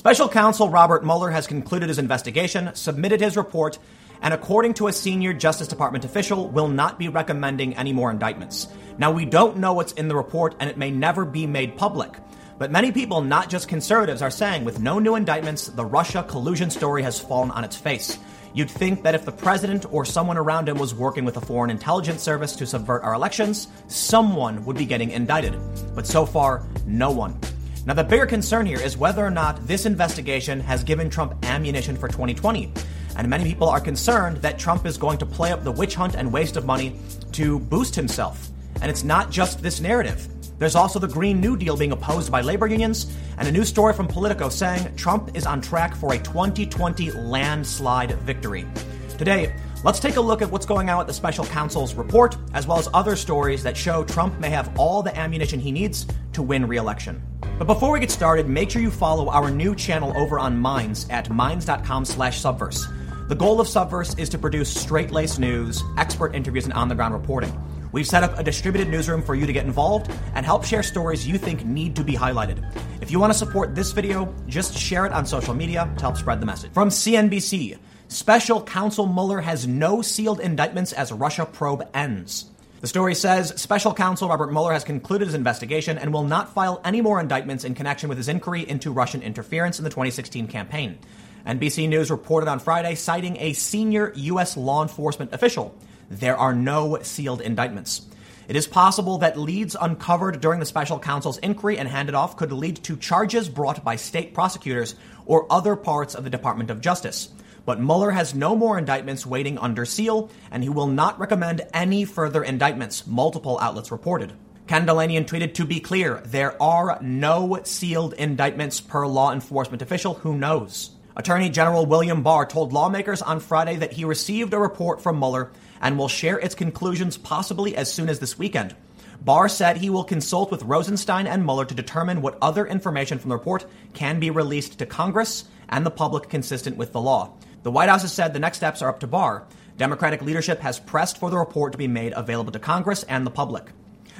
Special counsel Robert Mueller has concluded his investigation, submitted his report, and according to a senior Justice Department official, will not be recommending any more indictments. Now, we don't know what's in the report, and it may never be made public. But many people, not just conservatives, are saying with no new indictments, the Russia collusion story has fallen on its face. You'd think that if the president or someone around him was working with a foreign intelligence service to subvert our elections, someone would be getting indicted. But so far, no one. Now, the bigger concern here is whether or not this investigation has given Trump ammunition for 2020. And many people are concerned that Trump is going to play up the witch hunt and waste of money to boost himself. And it's not just this narrative. There's also the Green New Deal being opposed by labor unions, and a new story from Politico saying Trump is on track for a 2020 landslide victory. Today, let's take a look at what's going on with the special counsel's report, as well as other stories that show Trump may have all the ammunition he needs to win re election. But before we get started, make sure you follow our new channel over on Minds at minds.com slash subverse. The goal of Subverse is to produce straight laced news, expert interviews, and on the ground reporting. We've set up a distributed newsroom for you to get involved and help share stories you think need to be highlighted. If you want to support this video, just share it on social media to help spread the message. From CNBC, Special Counsel Mueller has no sealed indictments as Russia probe ends. The story says Special Counsel Robert Mueller has concluded his investigation and will not file any more indictments in connection with his inquiry into Russian interference in the 2016 campaign. NBC News reported on Friday, citing a senior U.S. law enforcement official. There are no sealed indictments. It is possible that leads uncovered during the special counsel's inquiry and handed off could lead to charges brought by state prosecutors or other parts of the Department of Justice. But Mueller has no more indictments waiting under seal, and he will not recommend any further indictments, multiple outlets reported. Ken Dilanian tweeted, To be clear, there are no sealed indictments per law enforcement official who knows. Attorney General William Barr told lawmakers on Friday that he received a report from Mueller and will share its conclusions possibly as soon as this weekend. Barr said he will consult with Rosenstein and Mueller to determine what other information from the report can be released to Congress and the public consistent with the law. The White House has said the next steps are up to Barr. Democratic leadership has pressed for the report to be made available to Congress and the public.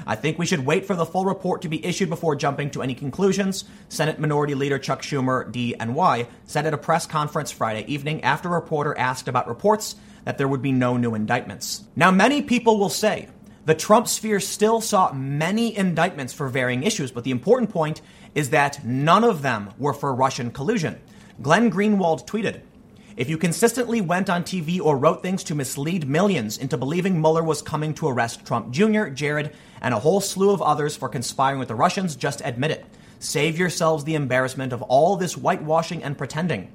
I think we should wait for the full report to be issued before jumping to any conclusions, Senate Minority Leader Chuck Schumer, D and Y, said at a press conference Friday evening after a reporter asked about reports that there would be no new indictments. Now, many people will say the Trump sphere still saw many indictments for varying issues, but the important point is that none of them were for Russian collusion. Glenn Greenwald tweeted, if you consistently went on TV or wrote things to mislead millions into believing Mueller was coming to arrest Trump Jr., Jared, and a whole slew of others for conspiring with the Russians, just admit it. Save yourselves the embarrassment of all this whitewashing and pretending.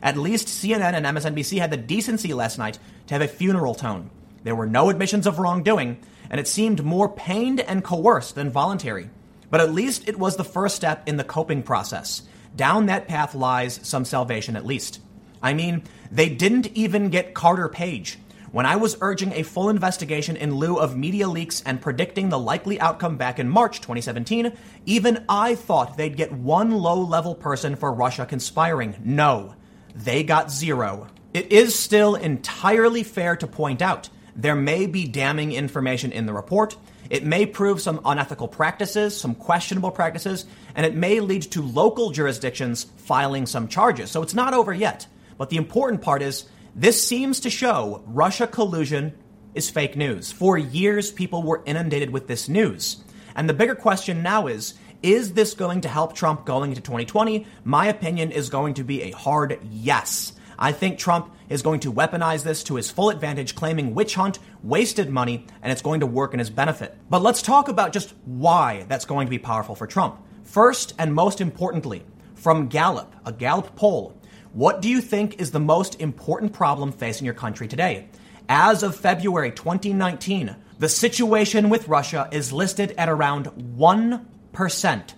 At least CNN and MSNBC had the decency last night to have a funeral tone. There were no admissions of wrongdoing, and it seemed more pained and coerced than voluntary. But at least it was the first step in the coping process. Down that path lies some salvation, at least. I mean, they didn't even get Carter Page. When I was urging a full investigation in lieu of media leaks and predicting the likely outcome back in March 2017, even I thought they'd get one low level person for Russia conspiring. No, they got zero. It is still entirely fair to point out there may be damning information in the report. It may prove some unethical practices, some questionable practices, and it may lead to local jurisdictions filing some charges. So it's not over yet. But the important part is this seems to show Russia collusion is fake news. For years, people were inundated with this news. And the bigger question now is is this going to help Trump going into 2020? My opinion is going to be a hard yes. I think Trump is going to weaponize this to his full advantage, claiming witch hunt, wasted money, and it's going to work in his benefit. But let's talk about just why that's going to be powerful for Trump. First and most importantly, from Gallup, a Gallup poll, what do you think is the most important problem facing your country today? As of February 2019, the situation with Russia is listed at around 1%.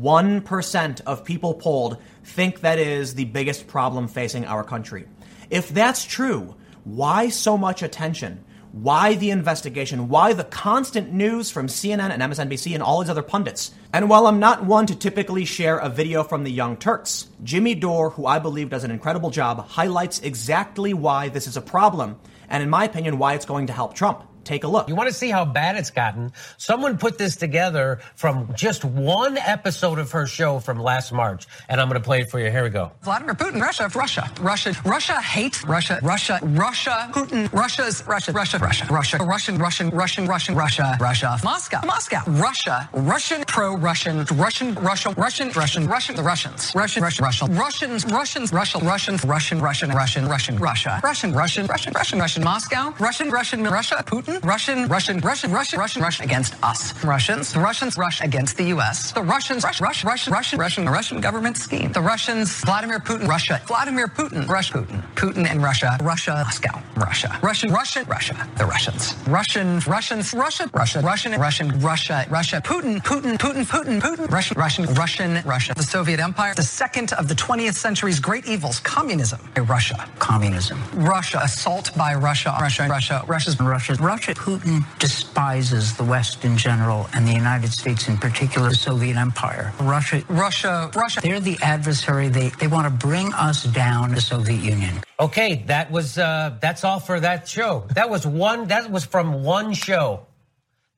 1% of people polled think that is the biggest problem facing our country. If that's true, why so much attention? Why the investigation? Why the constant news from CNN and MSNBC and all these other pundits? And while I'm not one to typically share a video from the Young Turks, Jimmy Dore, who I believe does an incredible job, highlights exactly why this is a problem, and in my opinion, why it's going to help Trump. Take a look. You want to see how bad it's gotten? Someone put this together from just one episode of her show from last March, and I'm going to play it for you. Here we go. Vladimir Putin, Russia, Russia, Russia, Russia hates Russia, Russia, Russia, Putin, Russia's Russia, Russia, Russia, Russia, Russian, Russian, Russian, Russian, Russia, Russia, Moscow, Moscow, Russia, Russian, pro-Russian, Russian, Russia, Russian, Russian, Russian, the Russians, Russian, Russian, Russian, Russians, Russians, Russian, Russians, Russian, Russian, Russian, Russian, Russia, Russian, Russian, Russian, Russian, Russian, Moscow, Russian, Russian, Russia, Putin, Russian, Russian, Russian, Russian, Russian, Russian against us, Russians, the Russians, Russia against the U.S., the Russians, Russian, Russian, Russian, Russian, Russian, Russian government scheme, the Russians, Vladimir Putin, Russia, Vladimir Putin, Russia, Putin, Putin and Russia, Russia, Moscow, Russia, Russian, Russian, Russia, the Russians, Russian, Russians, Russia, Russia, Russian, Russian, Russia, Russia, Putin, Putin, Putin, Putin, Putin, Russian, Russian, Russian, Russia, the Soviet Empire, the second of the 20th century's great evils, communism, Russia, communism, Russia, assault by Russia, Russia, Russia, Russia's, Russia's, Russia, Russia, Putin despises the West in general and the United States in particular, the Soviet Empire. Russia, Russia, Russia. They're the adversary. They they want to bring us down, the Soviet Union. Okay, that was uh, that's all for that show. That was one. That was from one show.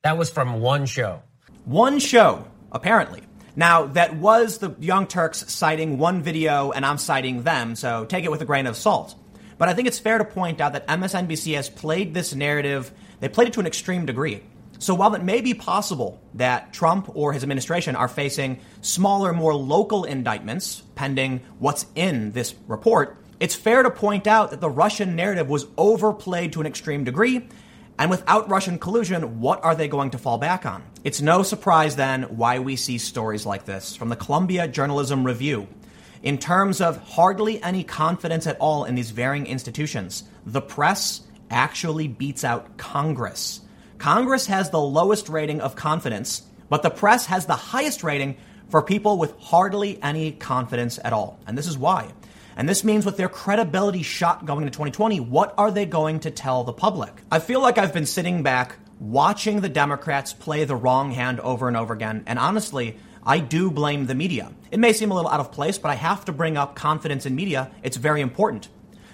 That was from one show. One show, apparently. Now, that was the Young Turks citing one video, and I'm citing them, so take it with a grain of salt. But I think it's fair to point out that MSNBC has played this narrative, they played it to an extreme degree. So while it may be possible that Trump or his administration are facing smaller, more local indictments pending what's in this report, it's fair to point out that the Russian narrative was overplayed to an extreme degree. And without Russian collusion, what are they going to fall back on? It's no surprise then why we see stories like this from the Columbia Journalism Review. In terms of hardly any confidence at all in these varying institutions, the press actually beats out Congress. Congress has the lowest rating of confidence, but the press has the highest rating for people with hardly any confidence at all. And this is why. And this means with their credibility shot going into 2020, what are they going to tell the public? I feel like I've been sitting back watching the Democrats play the wrong hand over and over again. And honestly, I do blame the media. It may seem a little out of place, but I have to bring up confidence in media. It's very important.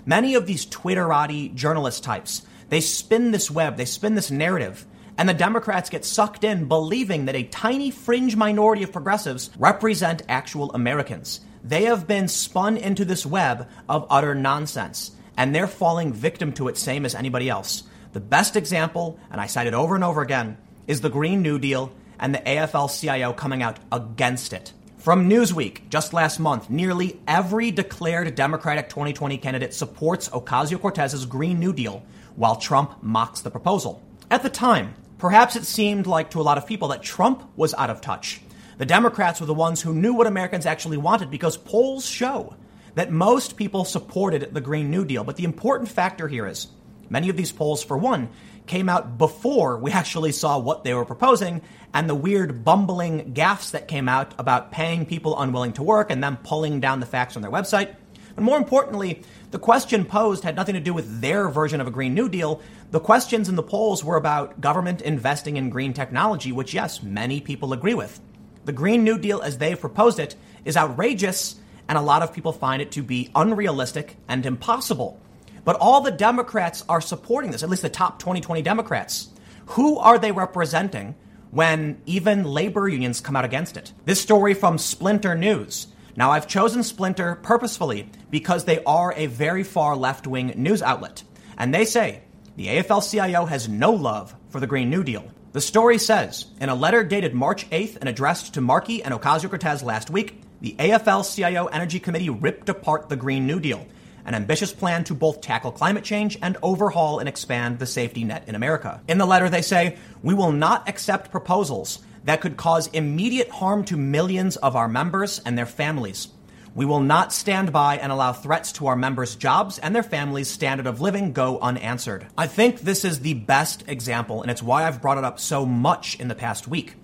Many of these Twitterati journalist types, they spin this web, they spin this narrative, and the Democrats get sucked in believing that a tiny fringe minority of progressives represent actual Americans. They have been spun into this web of utter nonsense, and they're falling victim to it, same as anybody else. The best example, and I cite it over and over again, is the Green New Deal and the AFL CIO coming out against it. From Newsweek, just last month, nearly every declared Democratic 2020 candidate supports Ocasio Cortez's Green New Deal, while Trump mocks the proposal. At the time, perhaps it seemed like to a lot of people that Trump was out of touch. The Democrats were the ones who knew what Americans actually wanted because polls show that most people supported the Green New Deal. But the important factor here is many of these polls, for one, came out before we actually saw what they were proposing and the weird bumbling gaffes that came out about paying people unwilling to work and them pulling down the facts on their website. But more importantly, the question posed had nothing to do with their version of a Green New Deal. The questions in the polls were about government investing in green technology, which, yes, many people agree with. The Green New Deal, as they've proposed it, is outrageous, and a lot of people find it to be unrealistic and impossible. But all the Democrats are supporting this, at least the top 2020 Democrats. Who are they representing when even labor unions come out against it? This story from Splinter News. Now, I've chosen Splinter purposefully because they are a very far left wing news outlet. And they say the AFL CIO has no love for the Green New Deal. The story says in a letter dated March 8th and addressed to Markey and Ocasio Cortez last week, the AFL CIO Energy Committee ripped apart the Green New Deal, an ambitious plan to both tackle climate change and overhaul and expand the safety net in America. In the letter, they say, We will not accept proposals that could cause immediate harm to millions of our members and their families. We will not stand by and allow threats to our members' jobs and their families' standard of living go unanswered. I think this is the best example, and it's why I've brought it up so much in the past week.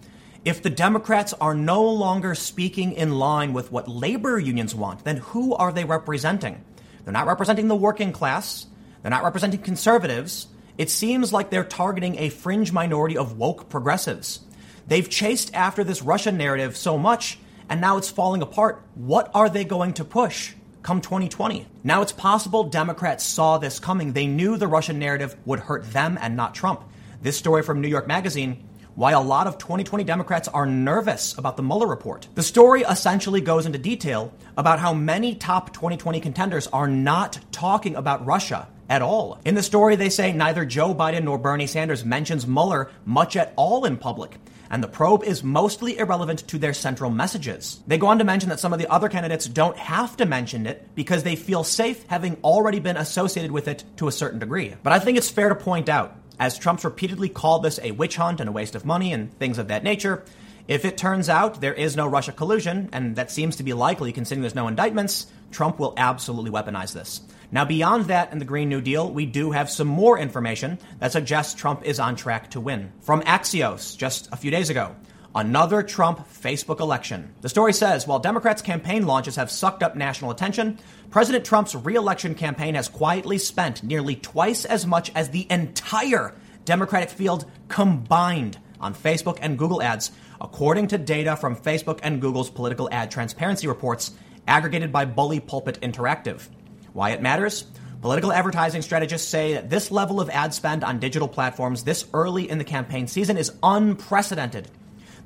If the Democrats are no longer speaking in line with what labor unions want, then who are they representing? They're not representing the working class. They're not representing conservatives. It seems like they're targeting a fringe minority of woke progressives. They've chased after this Russian narrative so much and now it's falling apart. What are they going to push come 2020? Now it's possible Democrats saw this coming. They knew the Russian narrative would hurt them and not Trump. This story from New York Magazine why a lot of 2020 Democrats are nervous about the Mueller report. The story essentially goes into detail about how many top 2020 contenders are not talking about Russia at all. In the story, they say neither Joe Biden nor Bernie Sanders mentions Mueller much at all in public. And the probe is mostly irrelevant to their central messages. They go on to mention that some of the other candidates don't have to mention it because they feel safe having already been associated with it to a certain degree. But I think it's fair to point out as Trump's repeatedly called this a witch hunt and a waste of money and things of that nature. If it turns out there is no Russia collusion, and that seems to be likely considering there's no indictments, Trump will absolutely weaponize this. Now, beyond that and the Green New Deal, we do have some more information that suggests Trump is on track to win. From Axios just a few days ago. Another Trump Facebook election. The story says while Democrats' campaign launches have sucked up national attention, President Trump's reelection campaign has quietly spent nearly twice as much as the entire Democratic field combined on Facebook and Google ads, according to data from Facebook and Google's political ad transparency reports aggregated by Bully Pulpit Interactive. Why it matters? Political advertising strategists say that this level of ad spend on digital platforms this early in the campaign season is unprecedented.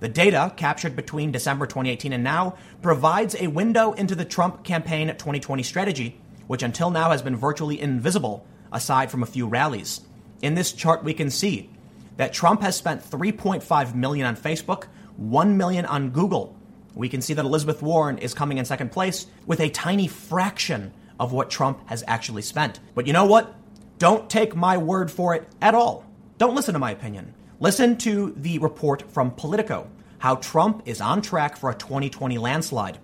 The data, captured between December 2018 and now, provides a window into the Trump campaign 2020 strategy, which until now has been virtually invisible aside from a few rallies. In this chart, we can see that Trump has spent 3.5 million on Facebook, 1 million on Google. We can see that Elizabeth Warren is coming in second place with a tiny fraction of what Trump has actually spent. But you know what? Don't take my word for it at all. Don't listen to my opinion. Listen to the report from Politico how Trump is on track for a 2020 landslide.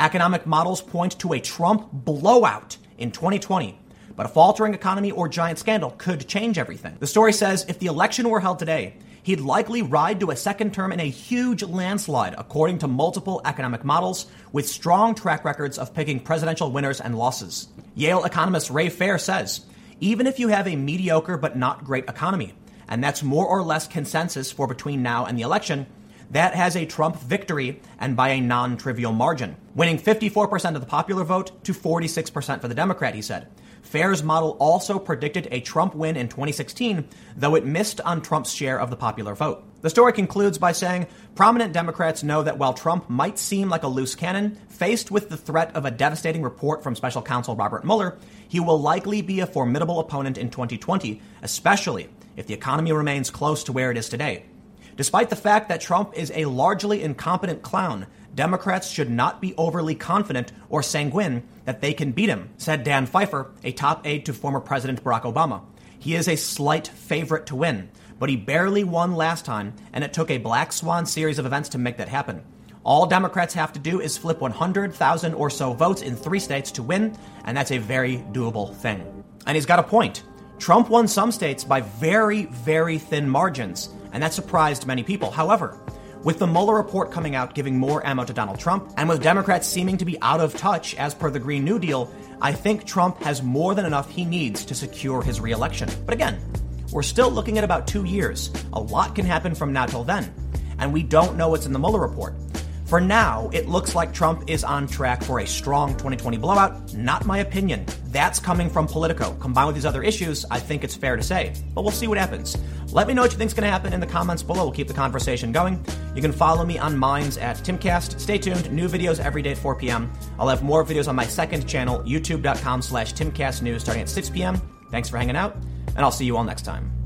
Economic models point to a Trump blowout in 2020, but a faltering economy or giant scandal could change everything. The story says if the election were held today, he'd likely ride to a second term in a huge landslide, according to multiple economic models, with strong track records of picking presidential winners and losses. Yale economist Ray Fair says even if you have a mediocre but not great economy, and that's more or less consensus for between now and the election, that has a Trump victory and by a non trivial margin, winning 54% of the popular vote to 46% for the Democrat, he said. Fair's model also predicted a Trump win in 2016, though it missed on Trump's share of the popular vote. The story concludes by saying prominent Democrats know that while Trump might seem like a loose cannon, faced with the threat of a devastating report from special counsel Robert Mueller, he will likely be a formidable opponent in 2020, especially if the economy remains close to where it is today. Despite the fact that Trump is a largely incompetent clown, Democrats should not be overly confident or sanguine that they can beat him, said Dan Pfeiffer, a top aide to former President Barack Obama. He is a slight favorite to win, but he barely won last time, and it took a black swan series of events to make that happen. All Democrats have to do is flip 100,000 or so votes in three states to win, and that's a very doable thing. And he's got a point. Trump won some states by very, very thin margins, and that surprised many people. However, with the Mueller report coming out giving more ammo to Donald Trump, and with Democrats seeming to be out of touch as per the Green New Deal, I think Trump has more than enough he needs to secure his reelection. But again, we're still looking at about two years. A lot can happen from now till then. And we don't know what's in the Mueller report. For now, it looks like Trump is on track for a strong 2020 blowout. Not my opinion. That's coming from Politico. Combined with these other issues, I think it's fair to say. But we'll see what happens. Let me know what you think's going to happen in the comments below. We'll keep the conversation going. You can follow me on Minds at Timcast. Stay tuned. New videos every day at 4 p.m. I'll have more videos on my second channel, youtube.com slash timcastnews, starting at 6 p.m. Thanks for hanging out, and I'll see you all next time.